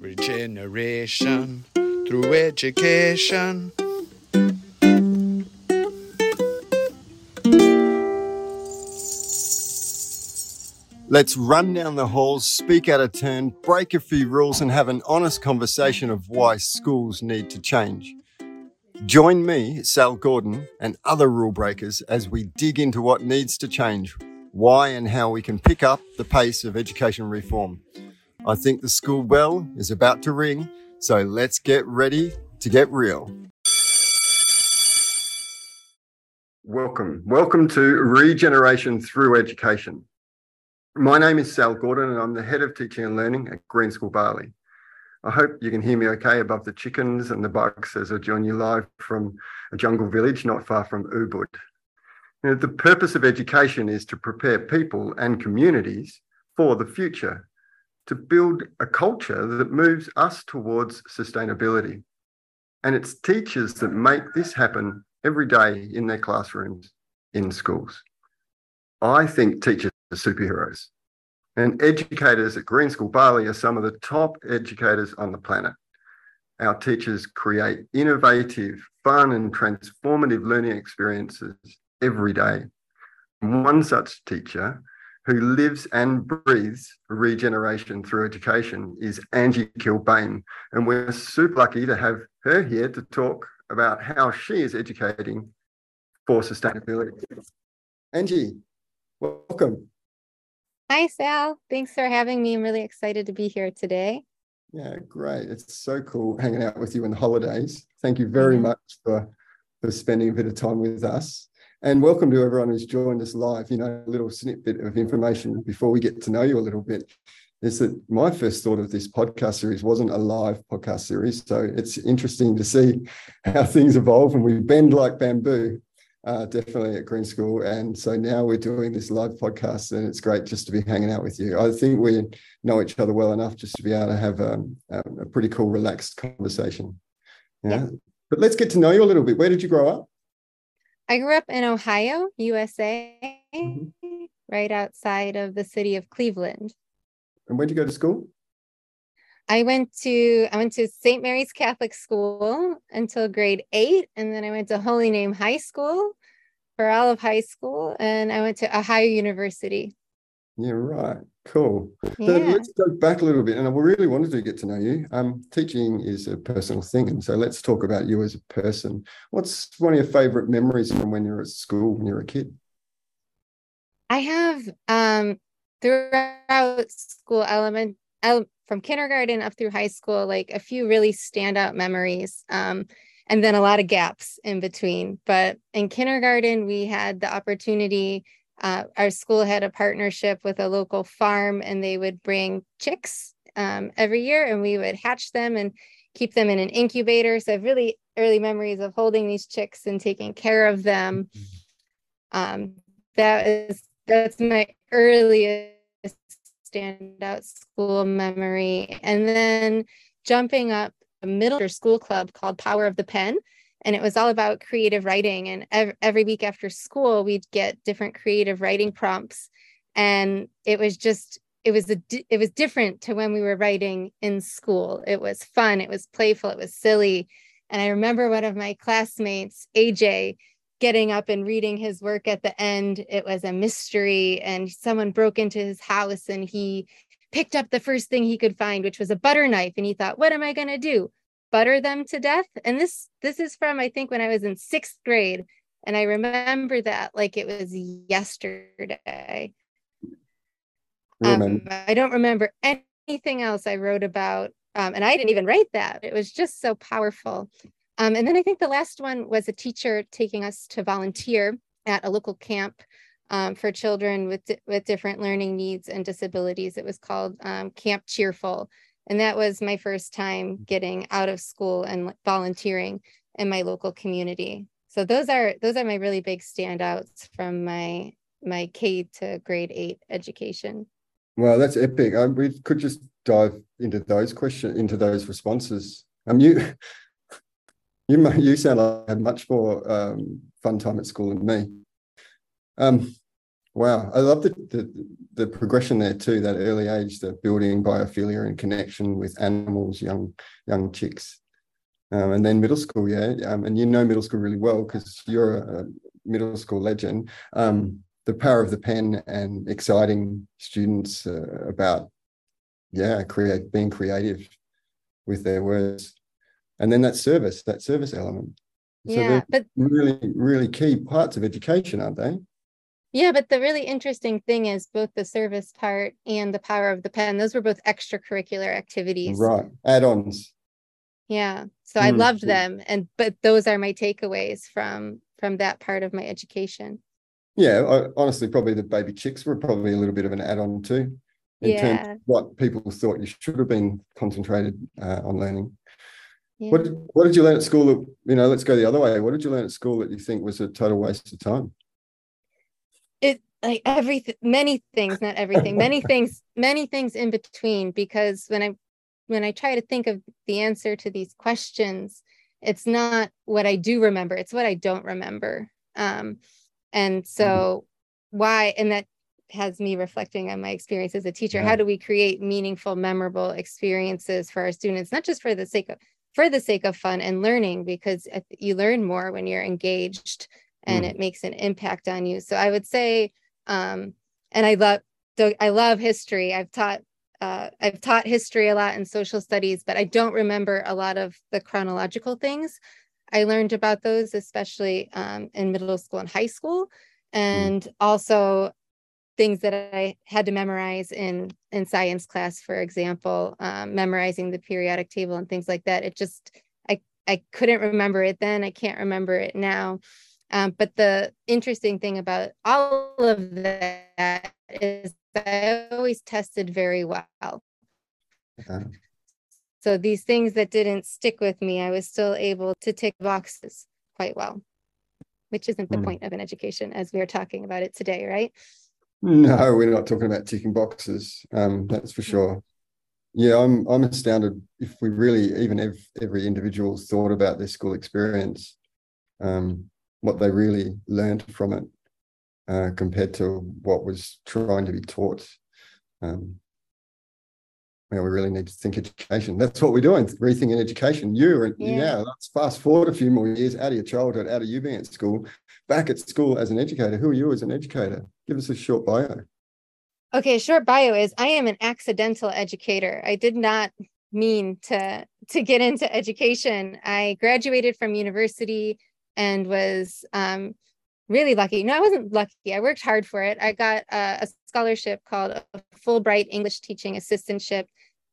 Regeneration through education. Let's run down the halls, speak out of turn, break a few rules, and have an honest conversation of why schools need to change. Join me, Sal Gordon, and other rule breakers as we dig into what needs to change, why and how we can pick up the pace of education reform. I think the school bell is about to ring, so let's get ready to get real. Welcome. Welcome to Regeneration Through Education. My name is Sal Gordon, and I'm the head of teaching and learning at Green School Bali. I hope you can hear me okay above the chickens and the bugs as I join you live from a jungle village not far from Ubud. You know, the purpose of education is to prepare people and communities for the future, to build a culture that moves us towards sustainability. And it's teachers that make this happen every day in their classrooms in schools. I think teachers are superheroes. And educators at Green School Bali are some of the top educators on the planet. Our teachers create innovative, fun, and transformative learning experiences every day. One such teacher who lives and breathes regeneration through education is Angie Kilbane. And we're super lucky to have her here to talk about how she is educating for sustainability. Angie, welcome. Hi, Sal. Thanks for having me. I'm really excited to be here today. Yeah, great. It's so cool hanging out with you in the holidays. Thank you very much for, for spending a bit of time with us. And welcome to everyone who's joined us live. You know, a little snippet of information before we get to know you a little bit is that my first thought of this podcast series wasn't a live podcast series. So it's interesting to see how things evolve and we bend like bamboo uh, definitely at Green School. And so now we're doing this live podcast, and it's great just to be hanging out with you. I think we know each other well enough just to be able to have um, a pretty cool, relaxed conversation. Yeah. yeah. But let's get to know you a little bit. Where did you grow up? I grew up in Ohio, USA, mm-hmm. right outside of the city of Cleveland. And when did you go to school? I went to I went to St. Mary's Catholic School until grade eight, and then I went to Holy Name High School for all of high school, and I went to Ohio University. Yeah, right. Cool. Yeah. So let's go back a little bit, and I really wanted to get to know you. Um, teaching is a personal thing, and so let's talk about you as a person. What's one of your favorite memories from when you're at school when you're a kid? I have um, throughout school element from kindergarten up through high school, like a few really standout memories. Um, and then a lot of gaps in between. But in kindergarten, we had the opportunity. Uh, our school had a partnership with a local farm, and they would bring chicks um, every year, and we would hatch them and keep them in an incubator. So, I have really early memories of holding these chicks and taking care of them. Mm-hmm. Um, that is that's my earliest standout school memory. And then jumping up a middle school club called Power of the Pen. And it was all about creative writing. And ev- every week after school, we'd get different creative writing prompts. And it was just, it was a, it was different to when we were writing in school. It was fun. It was playful. It was silly. And I remember one of my classmates, AJ, getting up and reading his work at the end. It was a mystery, and someone broke into his house and he picked up the first thing he could find, which was a butter knife. And he thought, what am I going to do? Butter them to death? And this this is from I think when I was in sixth grade. And I remember that like it was yesterday. Um, I don't remember anything else I wrote about. Um, and I didn't even write that. It was just so powerful. Um, and then I think the last one was a teacher taking us to volunteer at a local camp um, for children with, with different learning needs and disabilities. It was called um, Camp Cheerful. And that was my first time getting out of school and volunteering in my local community. So those are those are my really big standouts from my my K to grade eight education. Well, that's epic. Um, we could just dive into those questions, into those responses. Um, you you you sound like had much more um, fun time at school than me. Um, Wow, I love the, the the progression there too. That early age, the building biophilia and connection with animals, young young chicks, um, and then middle school. Yeah, um, and you know middle school really well because you're a, middle school legend. Um, the power of the pen and exciting students uh, about yeah, create being creative with their words, and then that service, that service element. So yeah, but really, really key parts of education, aren't they? Yeah, but the really interesting thing is both the service part and the power of the pen, those were both extracurricular activities. Right. Add-ons. Yeah. So mm. I loved them. And but those are my takeaways from from that part of my education. Yeah, I, honestly, probably the baby chicks were probably a little bit of an add-on too, in yeah. terms of what people thought you should have been concentrated uh, on learning. Yeah. What did, what did you learn at school that, you know, let's go the other way. What did you learn at school that you think was a total waste of time? It like everything many things not everything many things many things in between because when i when i try to think of the answer to these questions it's not what i do remember it's what i don't remember um and so mm-hmm. why and that has me reflecting on my experience as a teacher yeah. how do we create meaningful memorable experiences for our students not just for the sake of for the sake of fun and learning because you learn more when you're engaged and mm. it makes an impact on you. So I would say, um, and I love I love history. I've taught uh, I've taught history a lot in social studies, but I don't remember a lot of the chronological things. I learned about those, especially um, in middle school and high school, mm. and mm. also things that I had to memorize in in science class, for example, um, memorizing the periodic table and things like that. It just I I couldn't remember it then. I can't remember it now. Um, but the interesting thing about all of that is that I always tested very well. Okay. So these things that didn't stick with me, I was still able to tick boxes quite well, which isn't the mm. point of an education as we are talking about it today, right? No, we're not talking about ticking boxes. Um, that's for sure. Yeah, I'm I'm astounded if we really even if every individual thought about their school experience. Um, what they really learned from it uh, compared to what was trying to be taught. Um, we really need to think education. That's what we're doing, rethinking education. You and yeah. now let's fast forward a few more years out of your childhood, out of you being at school, back at school as an educator. Who are you as an educator? Give us a short bio. Okay, short bio is I am an accidental educator. I did not mean to to get into education. I graduated from university and was um, really lucky. No, I wasn't lucky. I worked hard for it. I got a, a scholarship called a Fulbright English Teaching Assistantship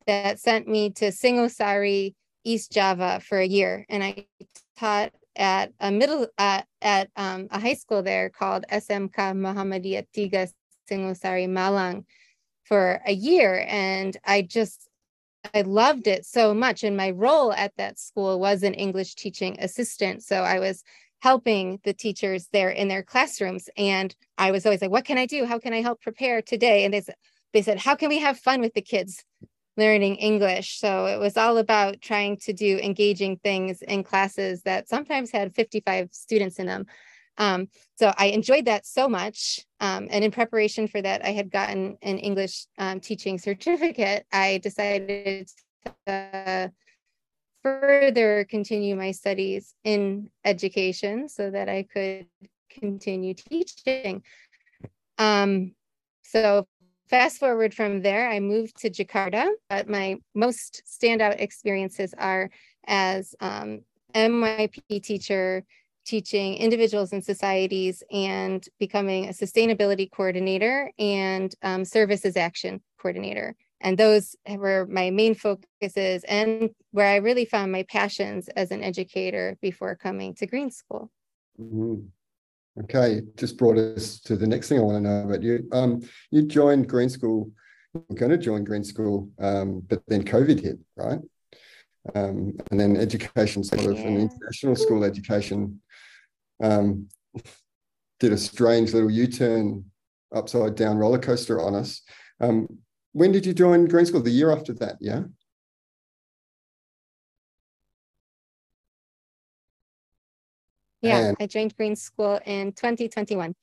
that sent me to Singosari, East Java for a year. And I taught at a middle, uh, at um, a high school there called SMK Muhammadiyah Tiga Singosari Malang for a year. And I just, I loved it so much. And my role at that school was an English teaching assistant. So I was helping the teachers there in their classrooms. And I was always like, what can I do? How can I help prepare today? And they said, they said, how can we have fun with the kids learning English? So it was all about trying to do engaging things in classes that sometimes had 55 students in them. Um, so I enjoyed that so much. Um, and in preparation for that, I had gotten an English um, teaching certificate. I decided to further continue my studies in education so that I could continue teaching. Um, so fast forward from there, I moved to Jakarta, but my most standout experiences are as um, MYP teacher teaching individuals and societies and becoming a sustainability coordinator and um, services action coordinator. And those were my main focuses and where I really found my passions as an educator before coming to Green School. Mm-hmm. Okay, just brought us to the next thing I want to know about you. Um, you joined Green School, you're going to join Green School, um, but then COVID hit, right? Um, and then education, sort of yeah. an international school education um, did a strange little U-turn upside down roller coaster on us. Um, when did you join Green School? The year after that, yeah? Yeah, and, I joined Green School in 2021.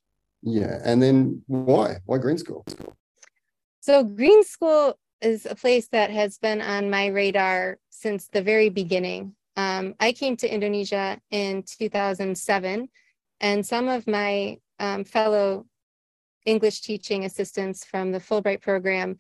Yeah. And then why? Why Green School? So Green School is a place that has been on my radar since the very beginning. Um, I came to Indonesia in 2007, and some of my um, fellow English teaching assistants from the Fulbright program,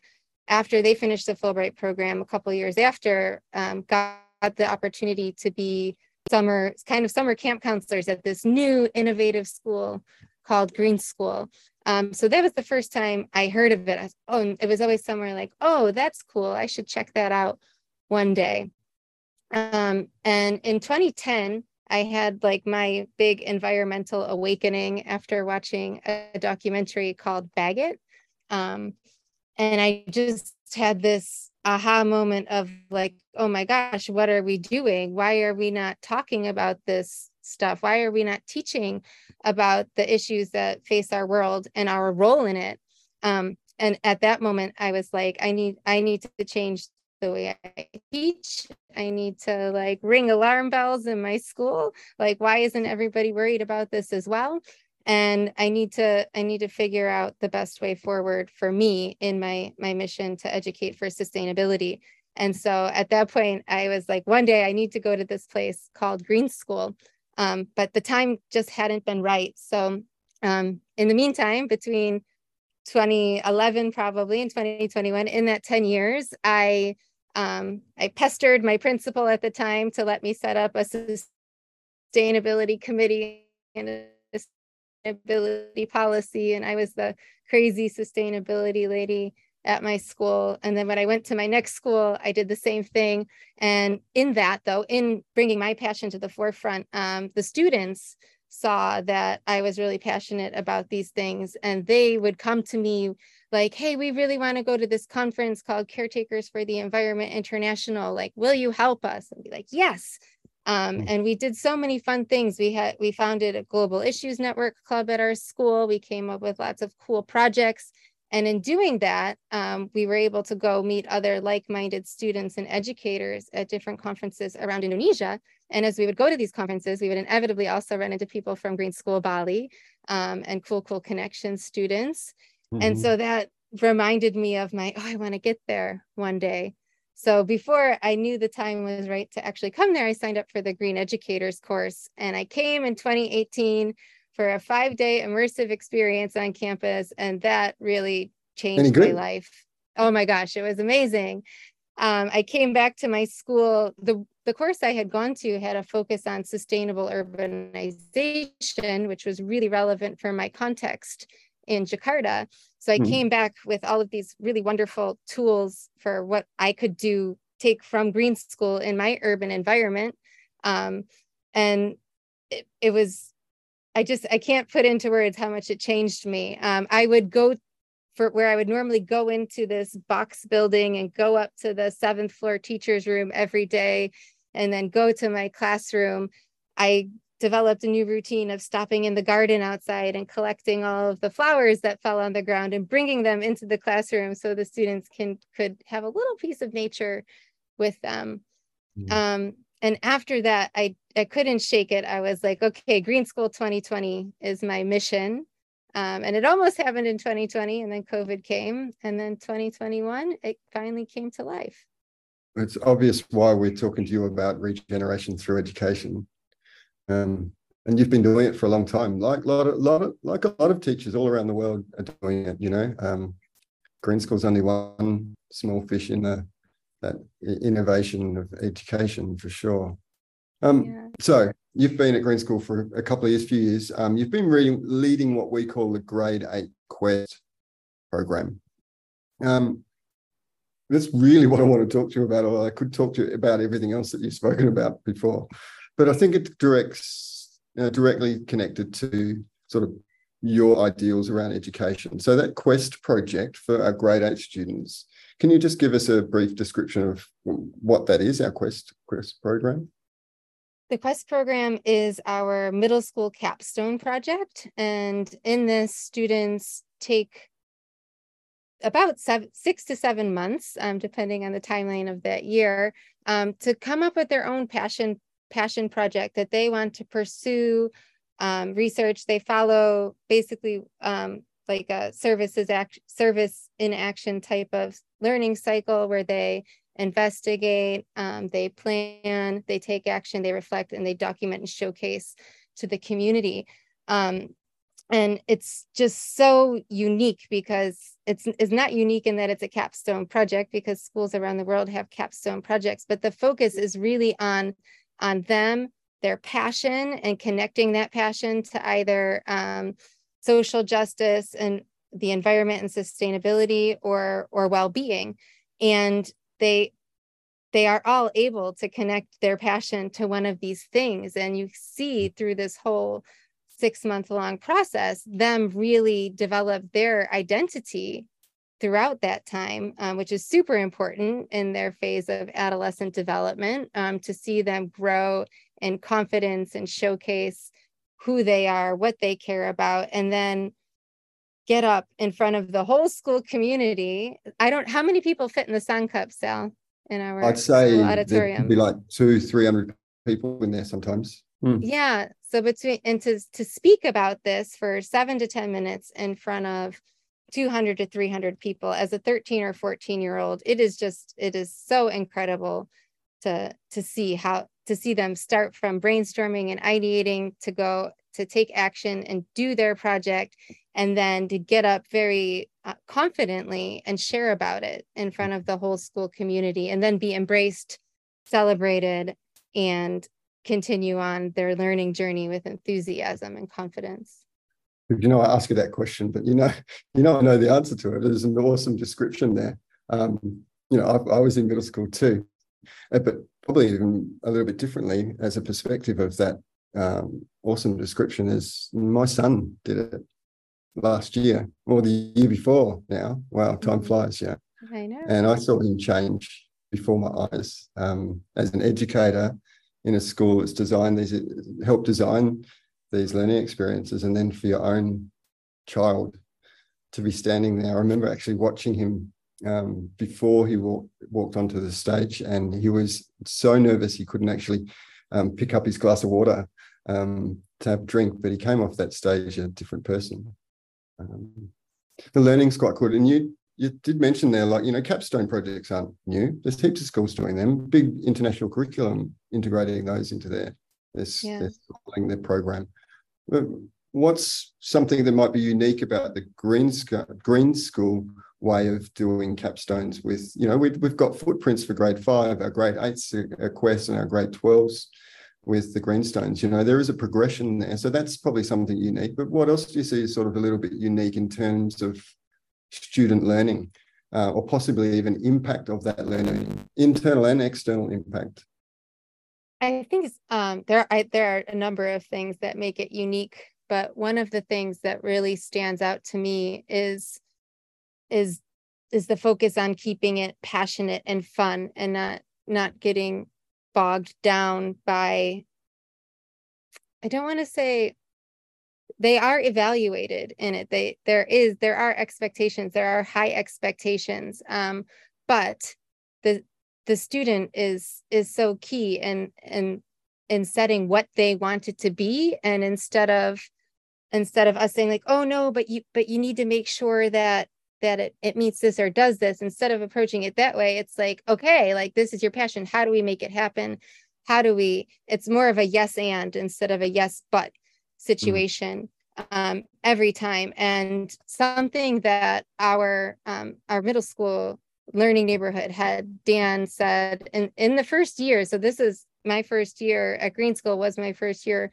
after they finished the Fulbright program a couple years after, um, got the opportunity to be summer kind of summer camp counselors at this new innovative school called Green School. Um, so that was the first time I heard of it. Was, oh, it was always somewhere like, oh, that's cool. I should check that out one day. Um, and in 2010, I had like my big environmental awakening after watching a documentary called Bag. Um, and I just had this aha moment of like, oh my gosh, what are we doing? Why are we not talking about this stuff? Why are we not teaching about the issues that face our world and our role in it? Um, and at that moment, I was like, I need, I need to change the way I teach. I need to like ring alarm bells in my school. Like, why isn't everybody worried about this as well? and i need to i need to figure out the best way forward for me in my my mission to educate for sustainability and so at that point i was like one day i need to go to this place called green school um, but the time just hadn't been right so um, in the meantime between 2011 probably and 2021 in that 10 years i um, i pestered my principal at the time to let me set up a sustainability committee and a sustainability policy and I was the crazy sustainability lady at my school. And then when I went to my next school, I did the same thing. And in that, though, in bringing my passion to the forefront, um, the students saw that I was really passionate about these things. And they would come to me like, hey, we really want to go to this conference called Caretakers for the Environment International. Like, will you help us? And be like, yes. Um, mm. and we did so many fun things. We had we founded a global issues network club at our school. We came up with lots of cool projects. And in doing that, um, we were able to go meet other like-minded students and educators at different conferences around Indonesia. And as we would go to these conferences, we would inevitably also run into people from Green School Bali um, and Kul Kul Connection students. Mm-hmm. And so that reminded me of my, oh, I want to get there one day. So before I knew the time was right to actually come there, I signed up for the Green Educators course. And I came in 2018 for a five day immersive experience on campus. And that really changed my life. Oh my gosh, it was amazing. Um, I came back to my school. The, the course I had gone to had a focus on sustainable urbanization, which was really relevant for my context in Jakarta. So I mm-hmm. came back with all of these really wonderful tools for what I could do, take from Green School in my urban environment. Um, and it, it, was, I just, I can't put into words how much it changed me. Um, I would go for where I would normally go into this box building and go up to the seventh floor teacher's room every day and then go to my classroom. I developed a new routine of stopping in the garden outside and collecting all of the flowers that fell on the ground and bringing them into the classroom so the students can could have a little piece of nature with them. Mm-hmm. Um, and after that, I, I couldn't shake it. I was like, okay, Green School 2020 is my mission. Um, and it almost happened in 2020, and then COVID came. And then 2021, it finally came to life. It's obvious why we're talking to you about regeneration through education um, and you've been doing it for a long time, like a lot of, lot of, like a lot of teachers all around the world are doing it. You know, um, Green School's only one small fish in the that innovation of education for sure. Um, yeah. So you've been at Green School for a couple of years, few years. Um, you've been reading, leading what we call the Grade Eight Quest program. Um, that's really what I want to talk to you about. Or I could talk to you about everything else that you've spoken about before but I think it directs uh, directly connected to sort of your ideals around education. So that Quest project for our grade eight students, can you just give us a brief description of what that is, our Quest Quest program? The Quest program is our middle school capstone project. And in this, students take about seven, six to seven months, um, depending on the timeline of that year, um, to come up with their own passion passion project that they want to pursue um, research. They follow basically um, like a services act service in action type of learning cycle where they investigate, um, they plan, they take action, they reflect, and they document and showcase to the community. Um, and it's just so unique because it's, it's not unique in that it's a capstone project because schools around the world have capstone projects, but the focus is really on, on them, their passion and connecting that passion to either um, social justice and the environment and sustainability or, or well-being. And they they are all able to connect their passion to one of these things and you see through this whole six month long process them really develop their identity throughout that time um, which is super important in their phase of adolescent development um, to see them grow in confidence and showcase who they are what they care about and then get up in front of the whole school community i don't how many people fit in the sun cup sal in our I'd say auditorium. be like two, three hundred people in there sometimes. Mm. Yeah. So between and to to speak about this for seven to ten minutes in front of 200 to 300 people. As a 13 or 14 year old it is just it is so incredible to to see how to see them start from brainstorming and ideating to go to take action and do their project and then to get up very uh, confidently and share about it in front of the whole school community and then be embraced celebrated and continue on their learning journey with enthusiasm and confidence you know i ask you that question but you know you know i know the answer to it there's an awesome description there um, you know I, I was in middle school too uh, but probably even a little bit differently as a perspective of that um, awesome description is my son did it last year or the year before now. Wow, time mm-hmm. flies, yeah. I know. And I saw him change before my eyes. Um, as an educator in a school that's designed these, help design these learning experiences, and then for your own child to be standing there. I remember actually watching him um, before he walked walked onto the stage, and he was so nervous he couldn't actually um, pick up his glass of water um, to have a drink. But he came off that stage a different person. Um, the learning's quite good. And you you did mention there, like, you know, capstone projects aren't new. There's heaps of schools doing them, big international curriculum integrating those into their, their, yeah. their, their program. What's something that might be unique about the Green, Green School way of doing capstones with, you know, we, we've got footprints for grade five, our grade eights, our Quest and our grade 12s with the greenstones. You know, there is a progression there. So that's probably something unique. But what else do you see is sort of a little bit unique in terms of student learning uh, or possibly even impact of that learning, internal and external impact? I think um, there, are, there are a number of things that make it unique. But one of the things that really stands out to me is is is the focus on keeping it passionate and fun and not not getting bogged down by i don't want to say they are evaluated in it they there is there are expectations there are high expectations um, but the the student is is so key in in in setting what they want it to be. And instead of instead of us saying like oh no but you but you need to make sure that that it, it meets this or does this instead of approaching it that way it's like okay like this is your passion. How do we make it happen? How do we it's more of a yes and instead of a yes but situation mm. um, every time. And something that our um, our middle school learning neighborhood had dan said in, in the first year so this is my first year at green school was my first year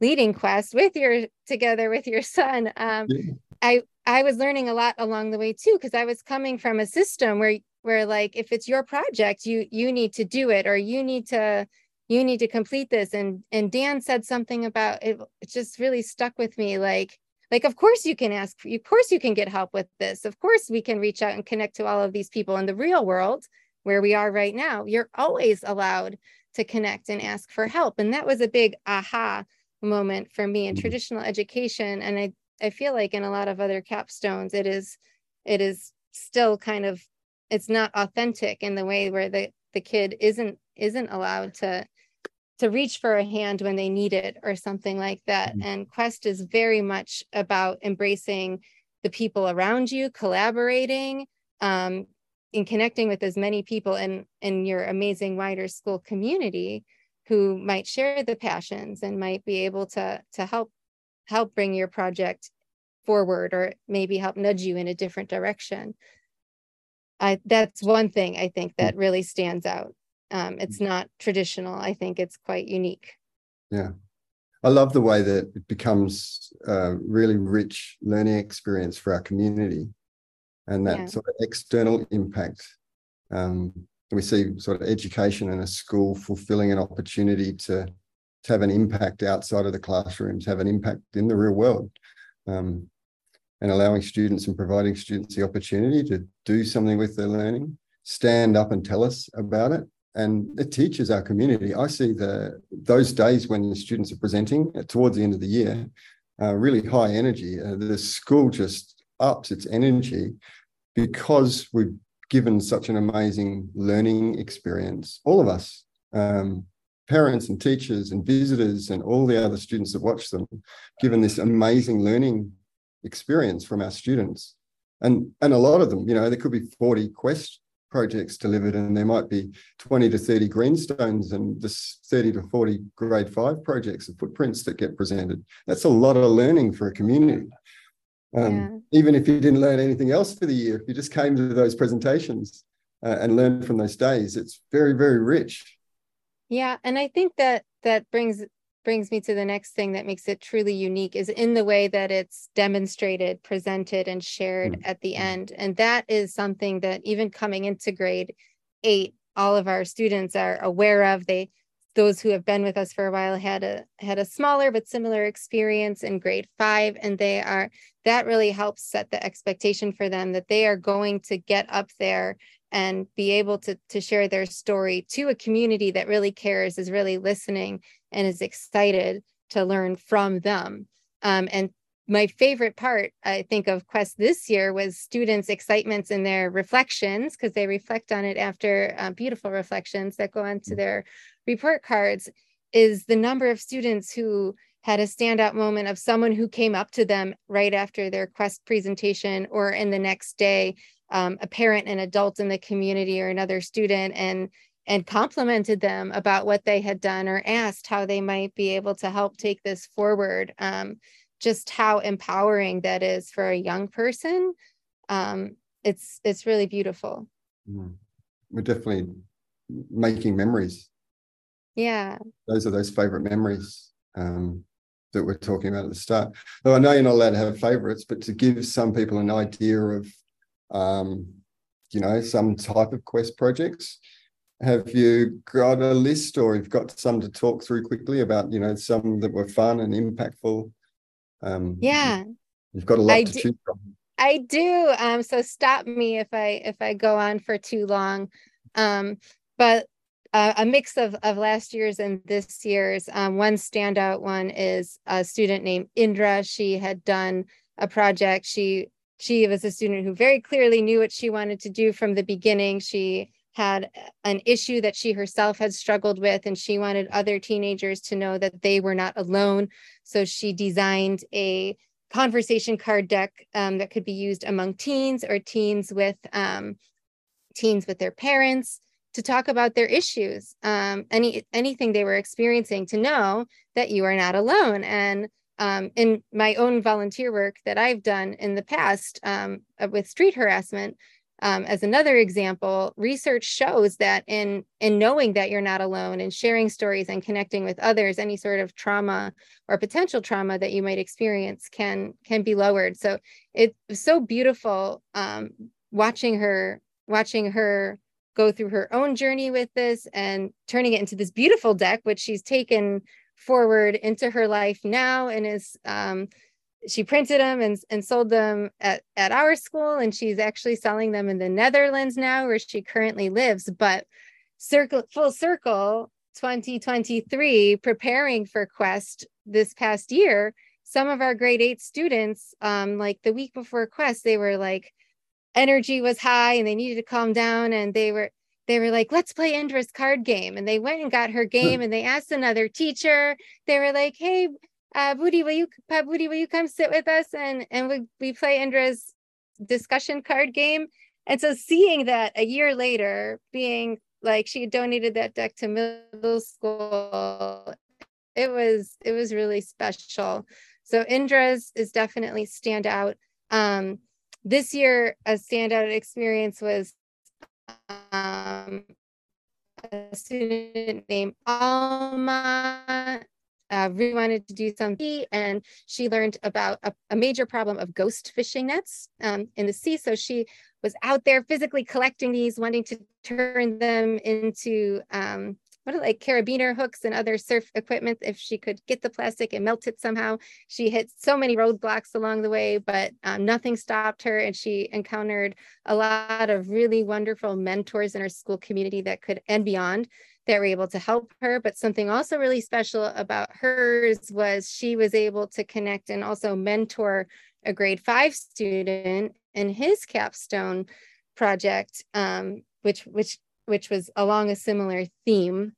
leading quest with your together with your son um, yeah. i I was learning a lot along the way too, because I was coming from a system where where like if it's your project, you you need to do it or you need to you need to complete this. And and Dan said something about it, it just really stuck with me. Like, like of course you can ask, of course you can get help with this. Of course we can reach out and connect to all of these people in the real world where we are right now. You're always allowed to connect and ask for help. And that was a big aha moment for me in mm-hmm. traditional education. And I I feel like in a lot of other capstones, it is it is still kind of it's not authentic in the way where the the kid isn't isn't allowed to to reach for a hand when they need it or something like that. Mm-hmm. And Quest is very much about embracing the people around you, collaborating, um, in connecting with as many people in in your amazing wider school community who might share the passions and might be able to to help help bring your project forward or maybe help nudge you in a different direction. I, that's one thing I think that mm. really stands out. Um, it's not traditional. I think it's quite unique. Yeah. I love the way that it becomes a really rich learning experience for our community and that yeah. sort of external impact. Um, we see sort of education in a school fulfilling an opportunity to, to have an impact outside of the classrooms, have an impact in the real world. Um, and allowing students and providing students the opportunity to do something with their learning, stand up and tell us about it. And it teaches our community. I see the those days when the students are presenting towards the end of the year, uh, really high energy. Uh, the school just ups its energy because we've given such an amazing learning experience. All of us, um, parents and teachers and visitors and all the other students that watch them, given this amazing learning experience from our students. And, and a lot of them, you know, there could be 40 quest projects delivered and there might be 20 to 30 greenstones and this 30 to 40 grade five projects of footprints that get presented. That's a lot of learning for a community. Um, yeah. Even if you didn't learn anything else for the year, if you just came to those presentations uh, and learned from those days, it's very, very rich. Yeah, and I think that that brings brings me to the next thing that makes it truly unique is in the way that it's demonstrated, presented, and shared mm-hmm. at the mm. end. And that is something that even coming into grade eight, all of our students are aware of. They those who have been with us for a while had a had a smaller but similar experience in grade five and they are that really helps set the expectation for them that they are going to get up there and be able to to share their story to a community that really cares is really listening and is excited to learn from them um, and my favorite part i think of quest this year was students excitements in their reflections because they reflect on it after uh, beautiful reflections that go onto mm. their report cards is the number of students who had a standout moment of someone who came up to them right after their quest presentation or in the next day um, a parent an adult in the community or another student and and complimented them about what they had done or asked how they might be able to help take this forward um, just how empowering that is for a young person um, it's it's really beautiful. Mm. we're definitely making memories. Yeah. Those are those favorite memories um, that we're talking about at the start. Though i know you're not allowed to have favorites but to give some people an idea of um, you know some type of quest projects have you got a list or you've got some to talk through quickly about you know some that were fun and impactful um, yeah, you've got a lot I to do, choose from. I do. Um, so stop me if I if I go on for too long. Um, but uh, a mix of of last year's and this year's. Um, one standout one is a student named Indra. She had done a project. She she was a student who very clearly knew what she wanted to do from the beginning. She had an issue that she herself had struggled with, and she wanted other teenagers to know that they were not alone. So she designed a conversation card deck um, that could be used among teens or teens with um, teens with their parents to talk about their issues, um, any anything they were experiencing, to know that you are not alone. And um, in my own volunteer work that I've done in the past um, with street harassment, um, as another example, research shows that in in knowing that you're not alone and sharing stories and connecting with others, any sort of trauma or potential trauma that you might experience can can be lowered. So it's so beautiful um, watching her watching her go through her own journey with this and turning it into this beautiful deck, which she's taken forward into her life now and is um, she printed them and, and sold them at, at our school and she's actually selling them in the netherlands now where she currently lives but circle full circle 2023 preparing for quest this past year some of our grade eight students um, like the week before quest they were like energy was high and they needed to calm down and they were they were like, let's play Indra's card game. And they went and got her game and they asked another teacher. They were like, hey, uh, Booty, will you, uh, Booty, will you come sit with us? And, and we, we play Indra's discussion card game. And so seeing that a year later, being like she donated that deck to middle school, it was, it was really special. So Indra's is definitely stand out. Um, this year, a standout experience was um, a student named Alma uh, wanted to do something and she learned about a, a major problem of ghost fishing nets um, in the sea. So she was out there physically collecting these, wanting to turn them into um, what are like carabiner hooks and other surf equipment if she could get the plastic and melt it somehow. She hit so many roadblocks along the way, but um, nothing stopped her. And she encountered a lot of really wonderful mentors in her school community that could and beyond that were able to help her. But something also really special about hers was she was able to connect and also mentor a grade five student in his capstone project, um, which which which was along a similar theme.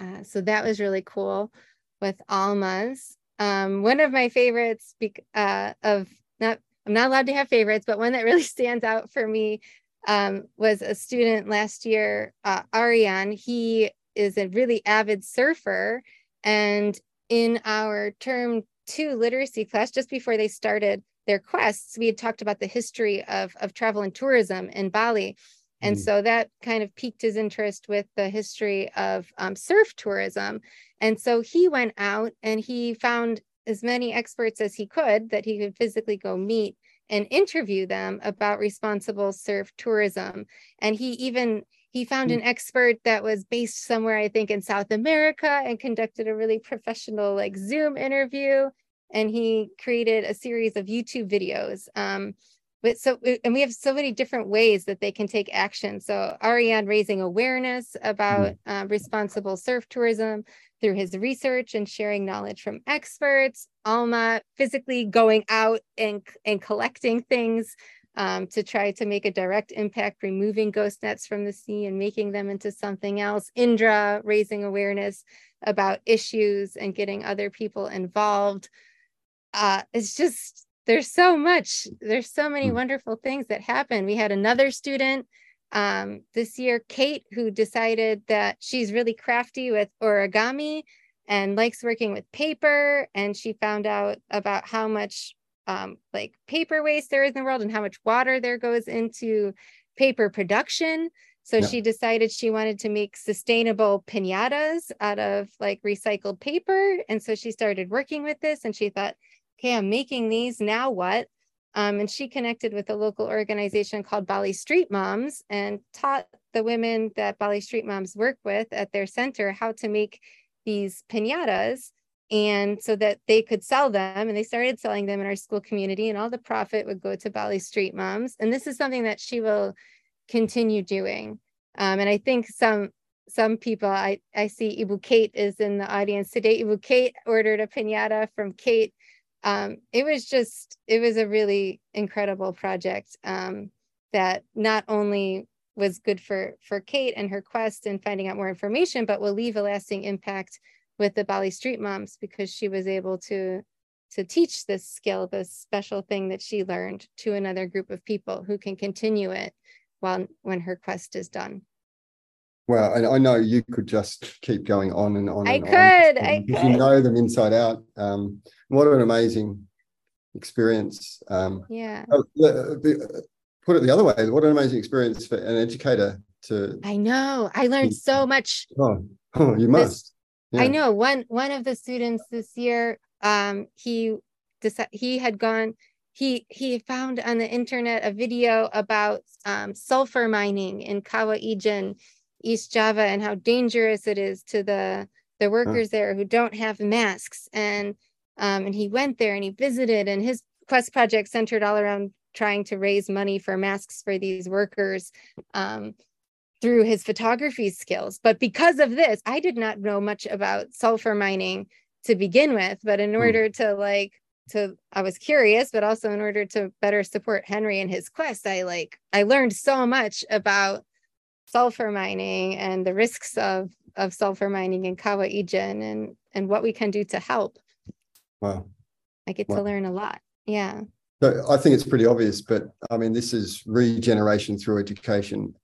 Uh, so that was really cool with Alma's. Um, one of my favorites uh, of not, I'm not allowed to have favorites, but one that really stands out for me um, was a student last year, uh, Ariane. He is a really avid surfer. And in our term two literacy class, just before they started their quests, we had talked about the history of, of travel and tourism in Bali. And mm. so that kind of piqued his interest with the history of um, surf tourism. And so he went out and he found as many experts as he could that he could physically go meet and interview them about responsible surf tourism. And he even he found an mm. expert that was based somewhere, I think, in South America and conducted a really professional like Zoom interview. And he created a series of YouTube videos um, but so and we have so many different ways that they can take action. So ariane raising awareness about mm-hmm. uh, responsible surf tourism through his research and sharing knowledge from experts alma physically going out and and collecting things um, to try to make a direct impact removing ghost nets from the sea and making them into something else. Indra raising awareness about issues and getting other people involved. Uh, it's just there's so much there's so many hmm. wonderful things that happen we had another student um, this year kate who decided that she's really crafty with origami and likes working with paper and she found out about how much um, like paper waste there is in the world and how much water there goes into paper production so yeah. she decided she wanted to make sustainable pinatas out of like recycled paper and so she started working with this and she thought okay, I'm making these, now what? Um, and she connected with a local organization called Bali Street Moms and taught the women that Bali Street Moms work with at their center how to make these pinatas and so that they could sell them and they started selling them in our school community and all the profit would go to Bali Street Moms. And this is something that she will continue doing. Um, and I think some some people I, I see Ibu Kate is in the audience today. Ibu Kate ordered a pinata from Kate um, it was just it was a really incredible project um, that not only was good for for Kate and her quest and finding out more information, but will leave a lasting impact with the Bali Street Moms because she was able to to teach this skill, this special thing that she learned to another group of people who can continue it while when her quest is done. Well, and I know you could just keep going on and on. I and could. On. I could. You know them inside out. Um, what an amazing experience. Um, yeah. Uh, put it the other way. What an amazing experience for an educator to. I know. I learned so much. Oh, oh you must. Yeah. I know. One one of the students this year, um, he decided he had gone he he found on the internet a video about um, sulfur mining in Kawah Ijen East Java and how dangerous it is to the the workers there who don't have masks. And um, and he went there and he visited, and his quest project centered all around trying to raise money for masks for these workers um, through his photography skills. But because of this, I did not know much about sulfur mining to begin with. But in hmm. order to like to I was curious, but also in order to better support Henry and his quest, I like I learned so much about sulfur mining and the risks of of sulfur mining in Kawah Ijen and and what we can do to help. Wow. I get Wow. to learn a lot. Yeah. So I think it's pretty obvious, but I mean, this is regeneration through education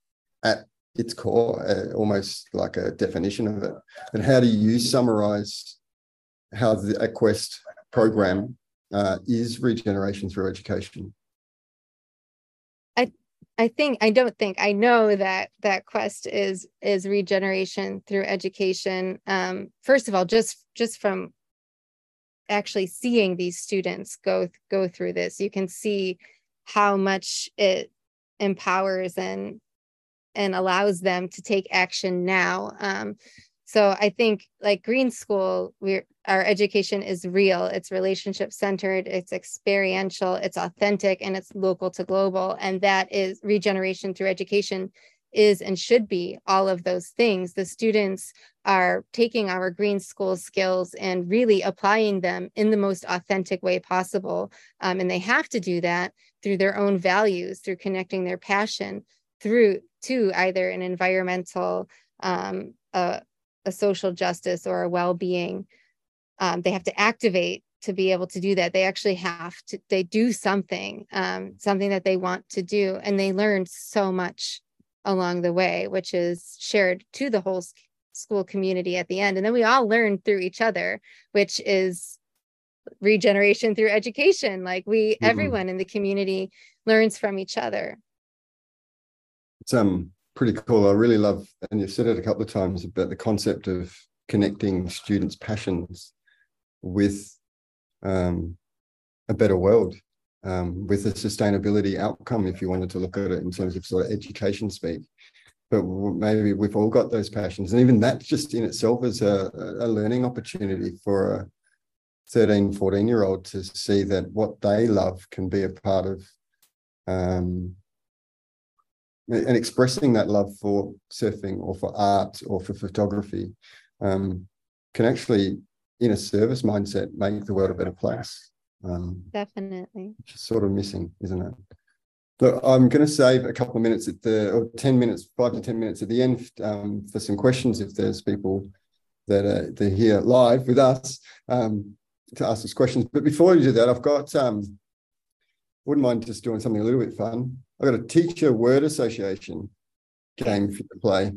at its core, uh, almost like a definition of it. And how do you summarize how the Equest program uh, is regeneration through education? I think I don't think I know that that quest is is regeneration through education. Um, first of all, just just from actually seeing these students go go through this, you can see how much it empowers and and allows them to take action now. Um, so I think like Green School, we're our education is real, it's relationship centered, it's experiential, it's authentic, and it's local to global. And that is regeneration through education is and should be all of those things. The students are taking our green school skills and really applying them in the most authentic way possible. Um, and they have to do that through their own values, through connecting their passion through to either an environmental, um, a, a social justice, or a well-being um, they have to activate to be able to do that. They actually have to they do something um, something that they want to do and they learn so much along the way which is shared to the whole school community at the end. And then we all learn through each other which is regeneration through education. Like we Mhm. everyone in the community learns from each other. It's um pretty cool. I really love, and you've said it a couple of times about the concept of connecting students' passions with um, a better world, um, with a sustainability outcome, if you wanted to look at it in terms of sort of education speak. But maybe we've all got those passions, and even that just in itself is a, a learning opportunity for a 13, 14 year old to see that what they love can be a part of um, and expressing that love for surfing or for art or for photography um, can actually, in a service mindset, make the world a better place. Um, definitely which is sort of missing, isn't it? Look, I'm going to save a couple of minutes at the, or 10 minutes, five to 10 minutes at the end um, for some questions if there's people that are they're here live with us um, to ask us questions. But before we do that, I've got, um, wouldn't mind just doing something a little bit fun. I've got a teacher word association game for you to play.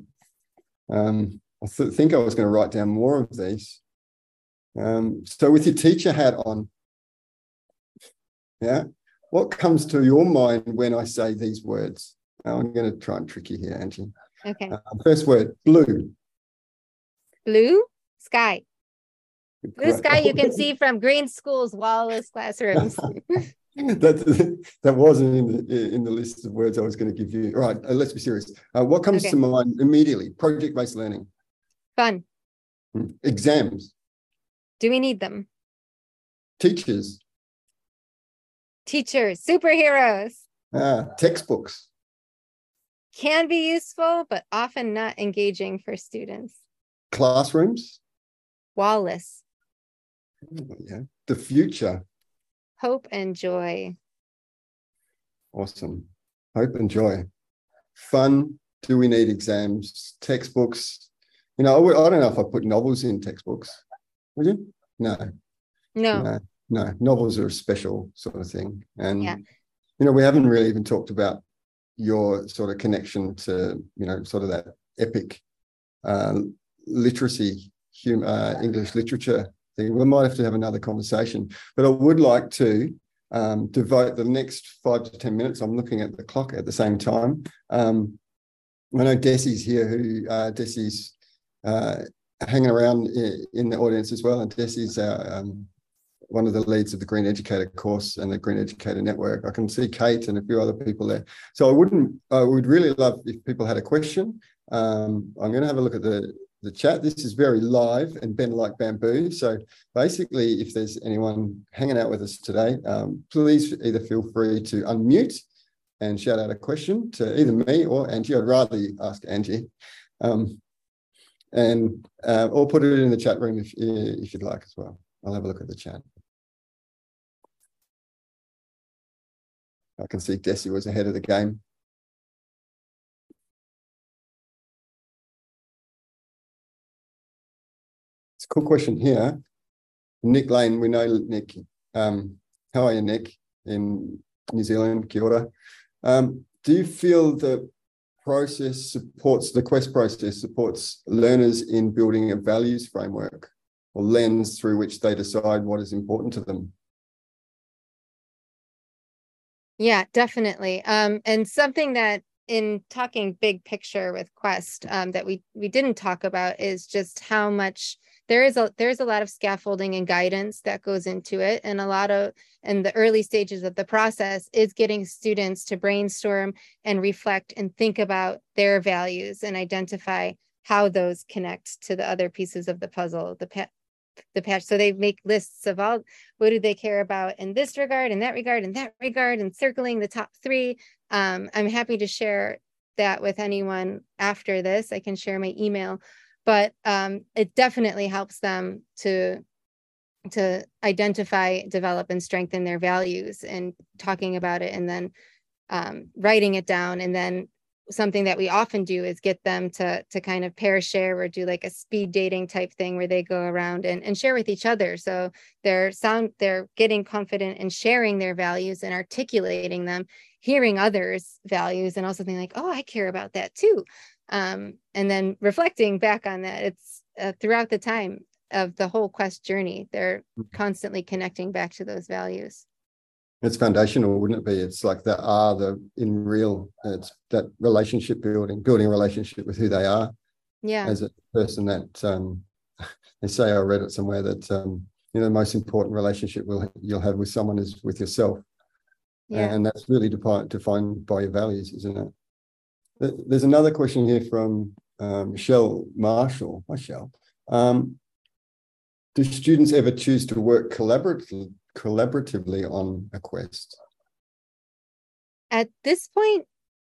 Um, I th- think I was going to write down more of these. Um, so with your teacher hat on, yeah, what comes to your mind when I say these words? Now I'm going to try and trick you here, Angie. okay Uh, first word, blue. blue sky blue sky you can see from green school's wallless classrooms that that wasn't in the in the list of words I was going to give you. All right, uh, let's be serious. Uh, what comes Okay. to mind immediately? Project-based learning, fun Hmm. exams, do we need them teachers, teachers superheroes uh, textbooks, can be useful, but often not engaging for students. classrooms. wallless, Yeah, the future. Hope and joy. Awesome. Hope and joy. Fun. Do we need exams? Textbooks. You know, I don't know if I put novels in textbooks. Would you? No, No, no, no. Novels are a special sort of thing. And, Yeah. you know, we haven't really even talked about your sort of connection to, you know, sort of that epic uh, literacy, hum, uh, English literature thing. We might have to have another conversation, but I would like to um, devote the next five to 10 minutes. I'm looking at the clock at the same time. Um, I know Desi's here, who uh, Desi's uh, hanging around in the audience as well. And Desi's our, um, one of the leads of the Green Educator course and the Green Educator Network. I can see Kate and a few other people there. So I wouldn't, I would really love if people had a question. Um, I'm going to have a look at the the chat. This is very live and bend like bamboo. So basically, if there's anyone hanging out with us today, um, please either feel free to unmute and shout out a question to either me or Angie. I'd rather you ask Angie. Um, and uh, or put it in the chat room if, if you'd like as well. I'll have a look at the chat. I can see Desi was ahead of the game. Cool question here. Nick Lane, we know Nick. Um, how are you, Nick, in New Zealand? Kia ora. Um, do you feel the process supports the quest process supports learners in building a values framework or lens through which they decide what is important to them? Yeah, definitely. Um, and something that in talking big picture with Quest um, that we we didn't talk about is just how much there is a there's a lot of scaffolding and guidance that goes into it and a lot of in the early stages of the process is getting students to brainstorm and reflect and think about their values and identify how those connect to the other pieces of the puzzle the the patch. So they make lists of all what do they care about in this regard, in that regard, in that regard, and circling the top three. Um, I'm happy to share that with anyone after this. I can share my email, but um, it definitely helps them to to identify, develop, and strengthen their values and talking about it, and then um, writing it down, and then something that we often do is get them to to kind of pair share or do like a speed dating type thing where they go around and, and share with each other. So they're sound they're getting confident in sharing their values and articulating them hearing others values and also being like oh i care about that too um, and then reflecting back on that it's uh, throughout the time of the whole quest journey they're mm-hmm. constantly connecting back to those values it's foundational, wouldn't it be? It's like the are the in real. It's that relationship building, building a relationship with who they are. Yeah. As a person that um, they say, I read it somewhere that um, you know the most important relationship will you'll have with someone is with yourself. Yeah. And that's really defined defined by your values, isn't it? There's another question here from um, Michelle Marshall. Michelle. Um, do students ever choose to work collaboratively collaboratively on a quest? At this point,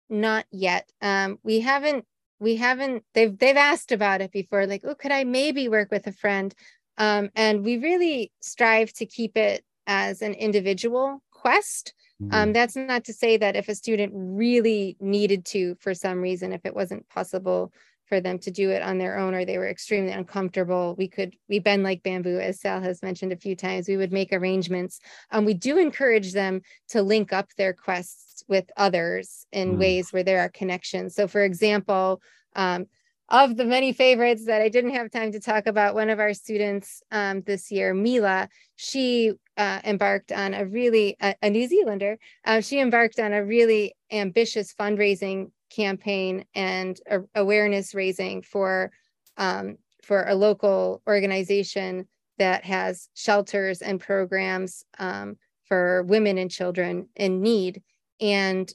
not yet. Um, we haven't we haven't they've they've asked about it before, like, oh, could I maybe work with a friend? Um, and we really strive to keep it as an individual quest. Mm-hmm. Um, that's not to say that if a student really needed to, for some reason, if it wasn't possible for them to do it on their own or they were extremely uncomfortable we could we bend like bamboo as sal has mentioned a few times we would make arrangements um, we do encourage them to link up their quests with others in mm. ways where there are connections so for example um, of the many favorites that I didn't have time to talk about, one of our students um, this year, Mila, she uh, embarked on a really, a, a New Zealander, uh, she embarked on a really ambitious fundraising campaign and awareness raising for um, for a local organization that has shelters and programs um, for women and children in need. And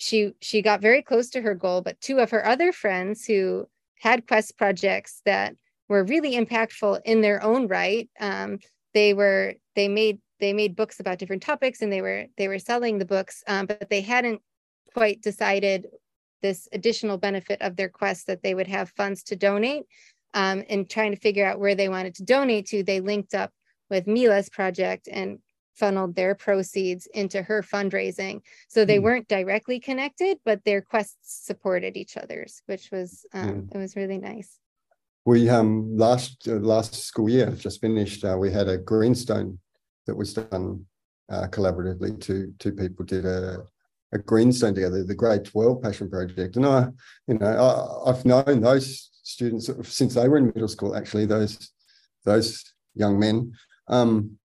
she she got very close to her goal but two of her other friends who had quest projects that were really impactful in their own right um, they were they made they made books about different topics and they were they were selling the books um, but they hadn't quite decided this additional benefit of their quest that they would have funds to donate um, and trying to figure out where they wanted to donate to, they linked up with Mila's project and funneled their proceeds into her fundraising. So they mm. weren't directly connected, but their quests supported each other's, which was um, it was really nice. We um last uh, last school year just finished. Uh, we had a greenstone that was done uh, collaboratively. Two two people did a a Greenstone together, the Grade 12 Passion Project. And I, you know, I, have known those students since they were in middle school, actually, those those young men. Um,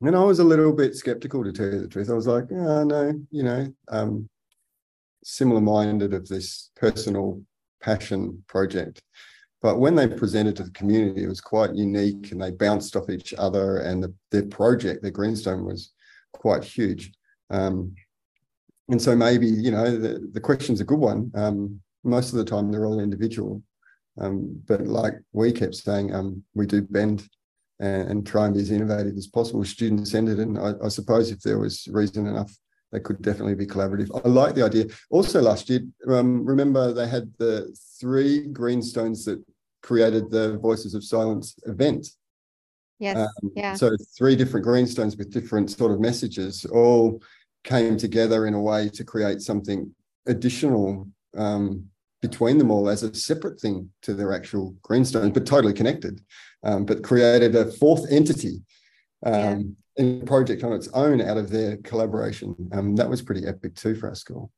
and I was a little bit skeptical to tell you the truth. I was like, oh, no, you know, um, similar minded of this personal passion project. But when they presented to the community, it was quite unique and they bounced off each other. And the, their project, their Greenstone, was quite huge. Um, and so maybe you know the, the question's a good one um, most of the time they're all individual um, but like we kept saying um, we do bend and, and, try and be as innovative as possible student centered and I, I, suppose if there was reason enough they could definitely be collaborative i like the idea also last year um, remember they had the three greenstones that created the voices of silence event yes um, yeah so three different greenstones with different sort of messages all came together in a way to create something additional um, between them all as a separate thing to their actual greenstones, but totally connected, um, but created a fourth entity um, yeah. in a project on its own out of their collaboration. Um, that was pretty epic too for our school.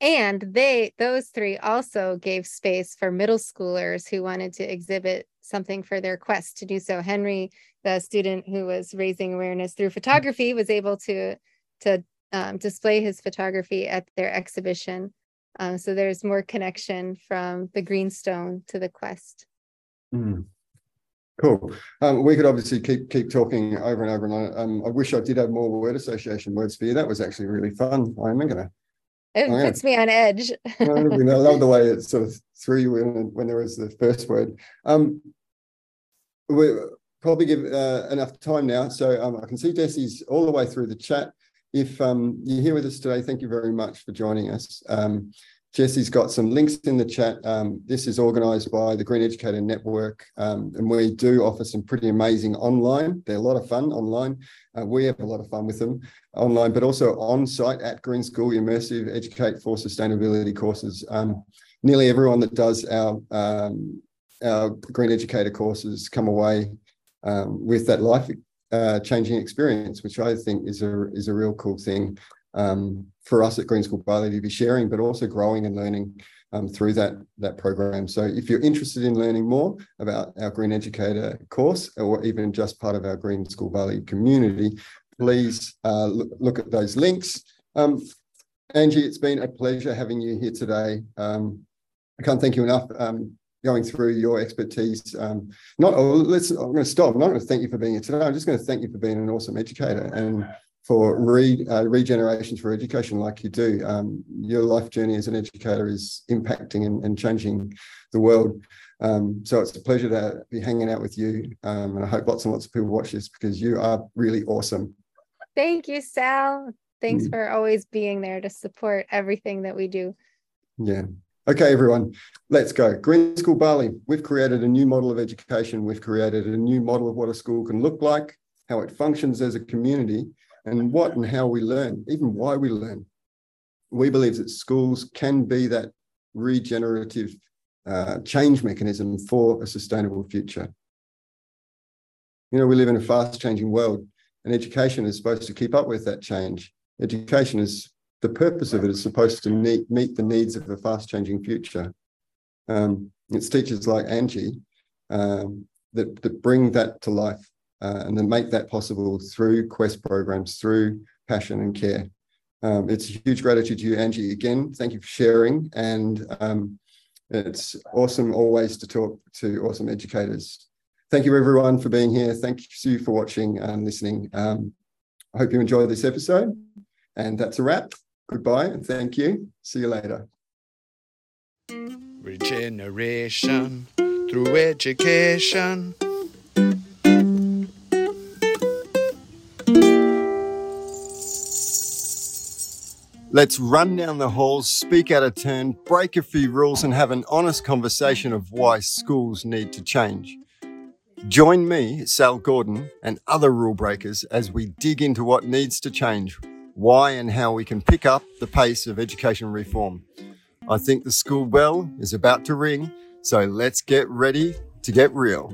And they, those three also gave space for middle schoolers who wanted to exhibit something for their quest to do so. Henry, the student who was raising awareness through photography, was able to, to um, display his photography at their exhibition. Um, so there's more connection from the greenstone to the quest. Mm. Cool. Um, we could obviously keep keep talking over and over. And I, um, I wish I did have more word association words for you. That was actually really fun. I'm gonna. It I'm puts me on edge. I love the way it sort of threw you in when there was the first word. Um, we probably give uh, enough time now. So um, I can see Jesse's all the way through the chat. If um, you're here with us today, thank you very much for joining us. Um, Jesse's got some links in the chat. Um, this is organised by the Green Educator Network, um, and we do offer some pretty amazing online. They're a lot of fun online. Uh, we have a lot of fun with them online, but also on site at Green School, immersive Educate for Sustainability courses. Um, nearly everyone that does our um, our Green Educator courses come away um, with that life uh, changing experience, which I think is a is a real cool thing um, for us at Green School Bali to be sharing, but also growing and learning um, through that that program. So if you're interested in learning more about our Green Educator course, or even just part of our Green School Bali community, please uh, look, look, at those links. Um, Angie, it's been a pleasure having you here today. Um, I can't thank you enough um, going through your expertise. Um, not oh, let's. I'm going to stop. I'm not going to thank you for being here today. I'm just going to thank you for being an awesome educator and for re, uh, regeneration for education like you do. Um, your life journey as an educator is impacting and, and changing the world. Um, so it's a pleasure to be hanging out with you. Um, and I hope lots and lots of people watch this because you are really awesome. Thank you, Sal. Thanks mm. for always being there to support everything that we do. Yeah. Okay, everyone, let's go. Green School Bali, we've created a new model of education. We've created a new model of what a school can look like, how it functions as a community, and what and how we learn, even why we learn. We believe that schools can be that regenerative uh, change mechanism for a sustainable future. You know, we live in a fast changing world, and education is supposed to keep up with that change. Education is the purpose of it is supposed to meet, meet the needs of a fast changing future. Um, it's teachers like Angie um, that, that bring that to life uh, and then make that possible through Quest programs, through passion and care. Um, it's a huge gratitude to you, Angie. Again, thank you for sharing. And um, it's awesome always to talk to awesome educators. Thank you, everyone, for being here. Thank you for watching and listening. Um, I hope you enjoyed this episode. And that's a wrap. Goodbye and thank you. See you later. Regeneration through education. Let's run down the halls, speak out of turn, break a few rules, and have an honest conversation of why schools need to change. Join me, Sal Gordon, and other rule breakers as we dig into what needs to change why and how we can pick up the pace of education reform. I think the school bell is about to ring, so let's get ready to get real.